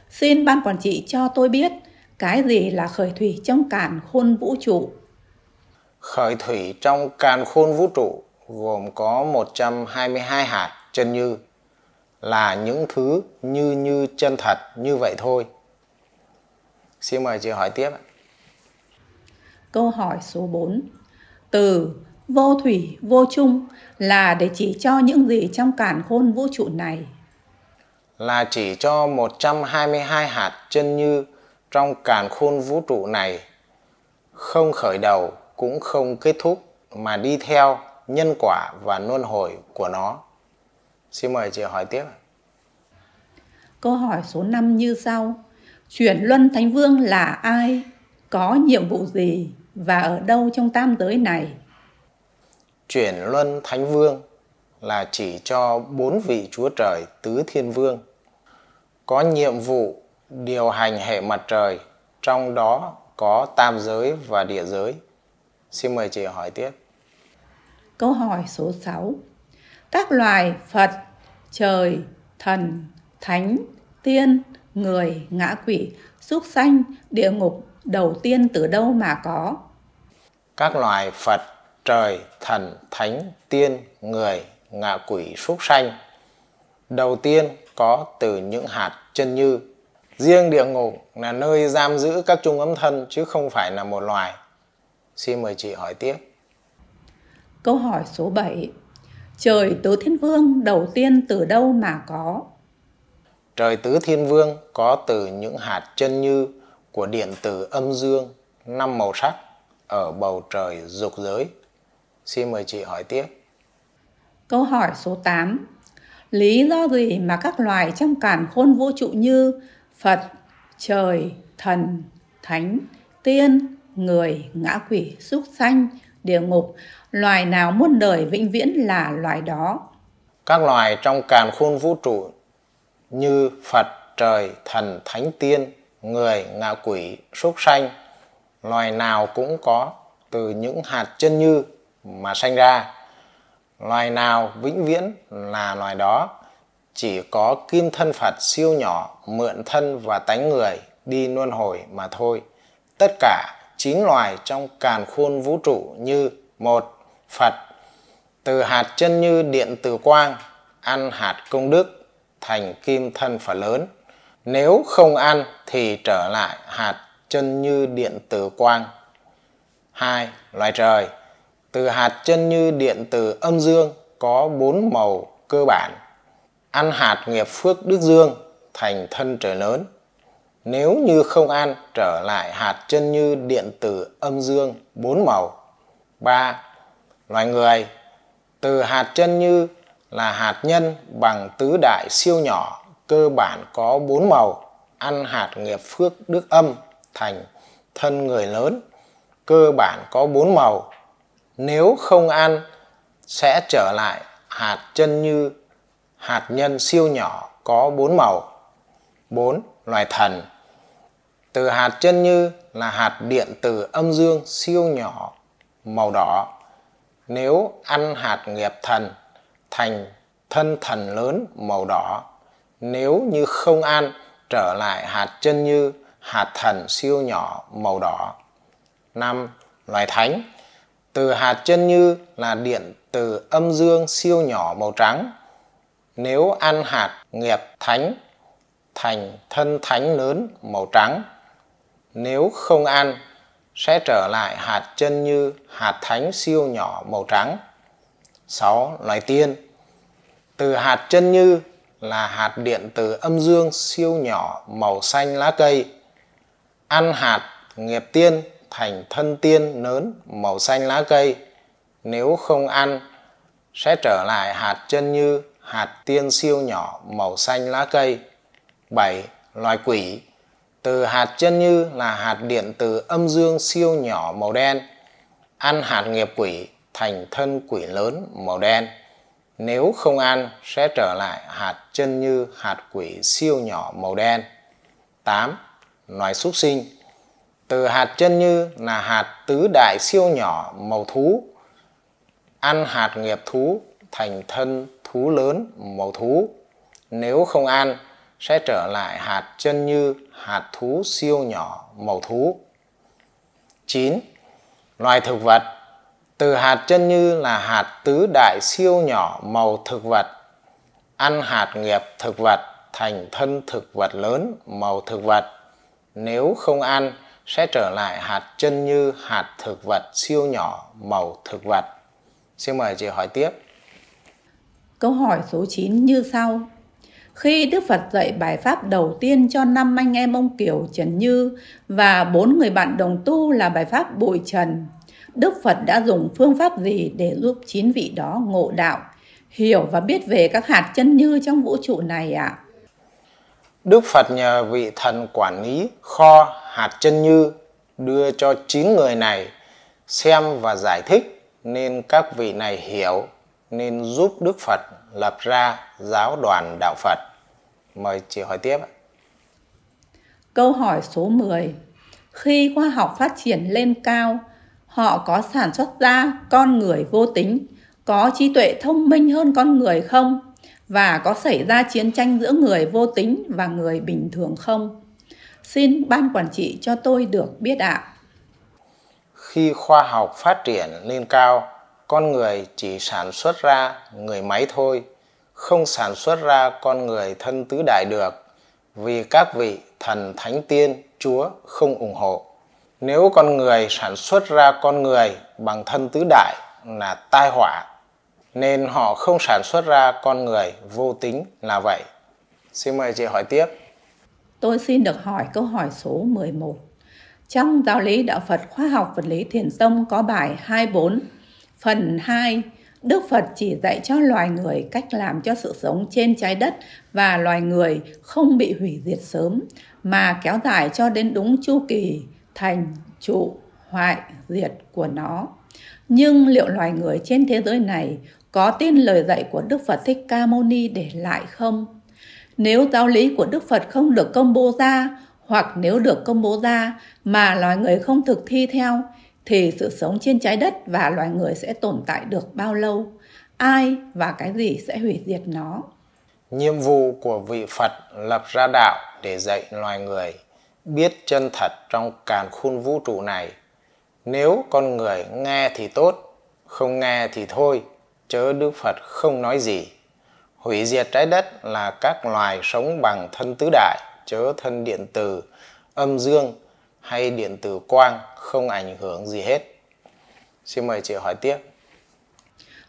Xin ban quản trị cho tôi biết cái gì là khởi thủy trong cản khôn vũ trụ? Khởi thủy trong càn khôn vũ trụ gồm có 122 hạt chân như là những thứ như như chân thật như vậy thôi. Xin mời chị hỏi tiếp. Câu hỏi số 4. Từ vô thủy vô chung là để chỉ cho những gì trong càn khôn vũ trụ này? Là chỉ cho 122 hạt chân như trong càn khôn vũ trụ này không khởi đầu cũng không kết thúc mà đi theo nhân quả và luân hồi của nó. Xin mời chị hỏi tiếp. Câu hỏi số 5 như sau. Chuyển luân thánh vương là ai? Có nhiệm vụ gì? Và ở đâu trong tam giới này? Chuyển luân thánh vương là chỉ cho bốn vị chúa trời tứ thiên vương. Có nhiệm vụ điều hành hệ mặt trời, trong đó có tam giới và địa giới. Xin mời chị hỏi tiếp. Câu hỏi số 6. Các loài Phật, trời, thần, thánh, tiên, người, ngã quỷ, súc sanh, địa ngục đầu tiên từ đâu mà có? Các loài Phật, trời, thần, thánh, tiên, người, ngạ quỷ, súc sanh. Đầu tiên có từ những hạt chân như. Riêng địa ngục là nơi giam giữ các trung ấm thân chứ không phải là một loài. Xin mời chị hỏi tiếp. Câu hỏi số 7. Trời tứ thiên vương đầu tiên từ đâu mà có? Trời tứ thiên vương có từ những hạt chân như của điện tử âm dương năm màu sắc ở bầu trời dục giới. Xin mời chị hỏi tiếp. Câu hỏi số 8. Lý do gì mà các loài trong càn khôn vũ trụ như Phật, trời, thần, thánh, tiên, người, ngã quỷ, súc sanh, địa ngục, loài nào muôn đời vĩnh viễn là loài đó. Các loài trong càn khôn vũ trụ như Phật, trời, thần, thánh tiên, người, ngạ quỷ, súc sanh, loài nào cũng có từ những hạt chân như mà sanh ra. Loài nào vĩnh viễn là loài đó, chỉ có kim thân Phật siêu nhỏ mượn thân và tánh người đi luân hồi mà thôi. Tất cả chín loài trong càn khôn vũ trụ như một Phật, từ hạt chân như điện từ quang, ăn hạt công đức, thành kim thân Phật lớn. Nếu không ăn thì trở lại hạt chân như điện từ quang. Hai, Loài trời, từ hạt chân như điện từ âm dương, có bốn màu cơ bản. Ăn hạt nghiệp phước đức dương, thành thân trời lớn nếu như không ăn trở lại hạt chân như điện tử âm dương bốn màu. 3. Loài người, từ hạt chân như là hạt nhân bằng tứ đại siêu nhỏ, cơ bản có bốn màu, ăn hạt nghiệp phước đức âm thành thân người lớn, cơ bản có bốn màu nếu không ăn sẽ trở lại hạt chân như hạt nhân siêu nhỏ có bốn màu 4. Loài thần từ hạt chân như là hạt điện từ âm dương siêu nhỏ màu đỏ. Nếu ăn hạt nghiệp thần, thành thân thần lớn màu đỏ. Nếu như không ăn, trở lại hạt chân như hạt thần siêu nhỏ màu đỏ. 5. Loài thánh từ hạt chân như là điện từ âm dương siêu nhỏ màu trắng. Nếu ăn hạt nghiệp thánh, thành thân thánh lớn màu trắng nếu không ăn, sẽ trở lại hạt chân như hạt thánh siêu nhỏ màu trắng. 6. Loài tiên Từ hạt chân như là hạt điện từ âm dương siêu nhỏ màu xanh lá cây. Ăn hạt nghiệp tiên thành thân tiên lớn màu xanh lá cây. Nếu không ăn, sẽ trở lại hạt chân như hạt tiên siêu nhỏ màu xanh lá cây. 7. Loài quỷ từ hạt chân như là hạt điện từ âm dương siêu nhỏ màu đen, ăn hạt nghiệp quỷ thành thân quỷ lớn màu đen. Nếu không ăn sẽ trở lại hạt chân như hạt quỷ siêu nhỏ màu đen. 8. Loài súc sinh Từ hạt chân như là hạt tứ đại siêu nhỏ màu thú. Ăn hạt nghiệp thú thành thân thú lớn màu thú. Nếu không ăn sẽ trở lại hạt chân như hạt thú siêu nhỏ màu thú. 9. Loài thực vật Từ hạt chân như là hạt tứ đại siêu nhỏ màu thực vật. Ăn hạt nghiệp thực vật thành thân thực vật lớn màu thực vật. Nếu không ăn, sẽ trở lại hạt chân như hạt thực vật siêu nhỏ màu thực vật. Xin mời chị hỏi tiếp. Câu hỏi số 9 như sau. Khi Đức Phật dạy bài pháp đầu tiên cho năm anh em ông Kiều Trần Như và bốn người bạn đồng tu là bài pháp Bụi Trần, Đức Phật đã dùng phương pháp gì để giúp chín vị đó ngộ đạo, hiểu và biết về các hạt chân như trong vũ trụ này ạ? À? Đức Phật nhờ vị thần quản lý kho hạt chân như đưa cho chín người này xem và giải thích nên các vị này hiểu nên giúp Đức Phật lập ra giáo đoàn đạo Phật. Mời chị hỏi tiếp. Câu hỏi số 10. Khi khoa học phát triển lên cao, họ có sản xuất ra con người vô tính, có trí tuệ thông minh hơn con người không? Và có xảy ra chiến tranh giữa người vô tính và người bình thường không? Xin ban quản trị cho tôi được biết ạ. Khi khoa học phát triển lên cao, con người chỉ sản xuất ra người máy thôi, không sản xuất ra con người thân tứ đại được, vì các vị thần thánh tiên chúa không ủng hộ. Nếu con người sản xuất ra con người bằng thân tứ đại là tai họa, nên họ không sản xuất ra con người vô tính là vậy. Xin mời chị hỏi tiếp. Tôi xin được hỏi câu hỏi số 11. Trong giáo lý đạo Phật khoa học vật lý thiền tông có bài 24 Phần 2 Đức Phật chỉ dạy cho loài người cách làm cho sự sống trên trái đất và loài người không bị hủy diệt sớm, mà kéo dài cho đến đúng chu kỳ thành trụ hoại diệt của nó. Nhưng liệu loài người trên thế giới này có tin lời dạy của Đức Phật Thích Ca Mâu Ni để lại không? Nếu giáo lý của Đức Phật không được công bố ra, hoặc nếu được công bố ra mà loài người không thực thi theo thì sự sống trên trái đất và loài người sẽ tồn tại được bao lâu? Ai và cái gì sẽ hủy diệt nó? Nhiệm vụ của vị Phật lập ra đạo để dạy loài người biết chân thật trong càn khôn vũ trụ này. Nếu con người nghe thì tốt, không nghe thì thôi, chớ Đức Phật không nói gì. Hủy diệt trái đất là các loài sống bằng thân tứ đại, chớ thân điện từ, âm dương hay điện tử quang không ảnh hưởng gì hết. Xin mời chị hỏi tiếp.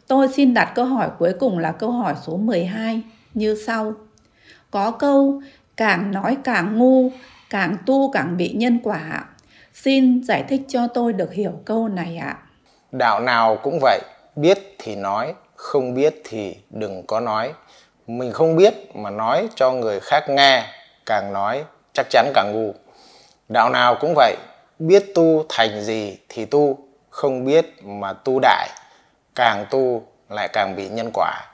Tôi xin đặt câu hỏi cuối cùng là câu hỏi số 12 như sau. Có câu càng nói càng ngu, càng tu càng bị nhân quả. Xin giải thích cho tôi được hiểu câu này ạ. Đạo nào cũng vậy, biết thì nói, không biết thì đừng có nói. Mình không biết mà nói cho người khác nghe, càng nói chắc chắn càng ngu. Đạo nào cũng vậy, biết tu thành gì thì tu, không biết mà tu đại, càng tu lại càng bị nhân quả.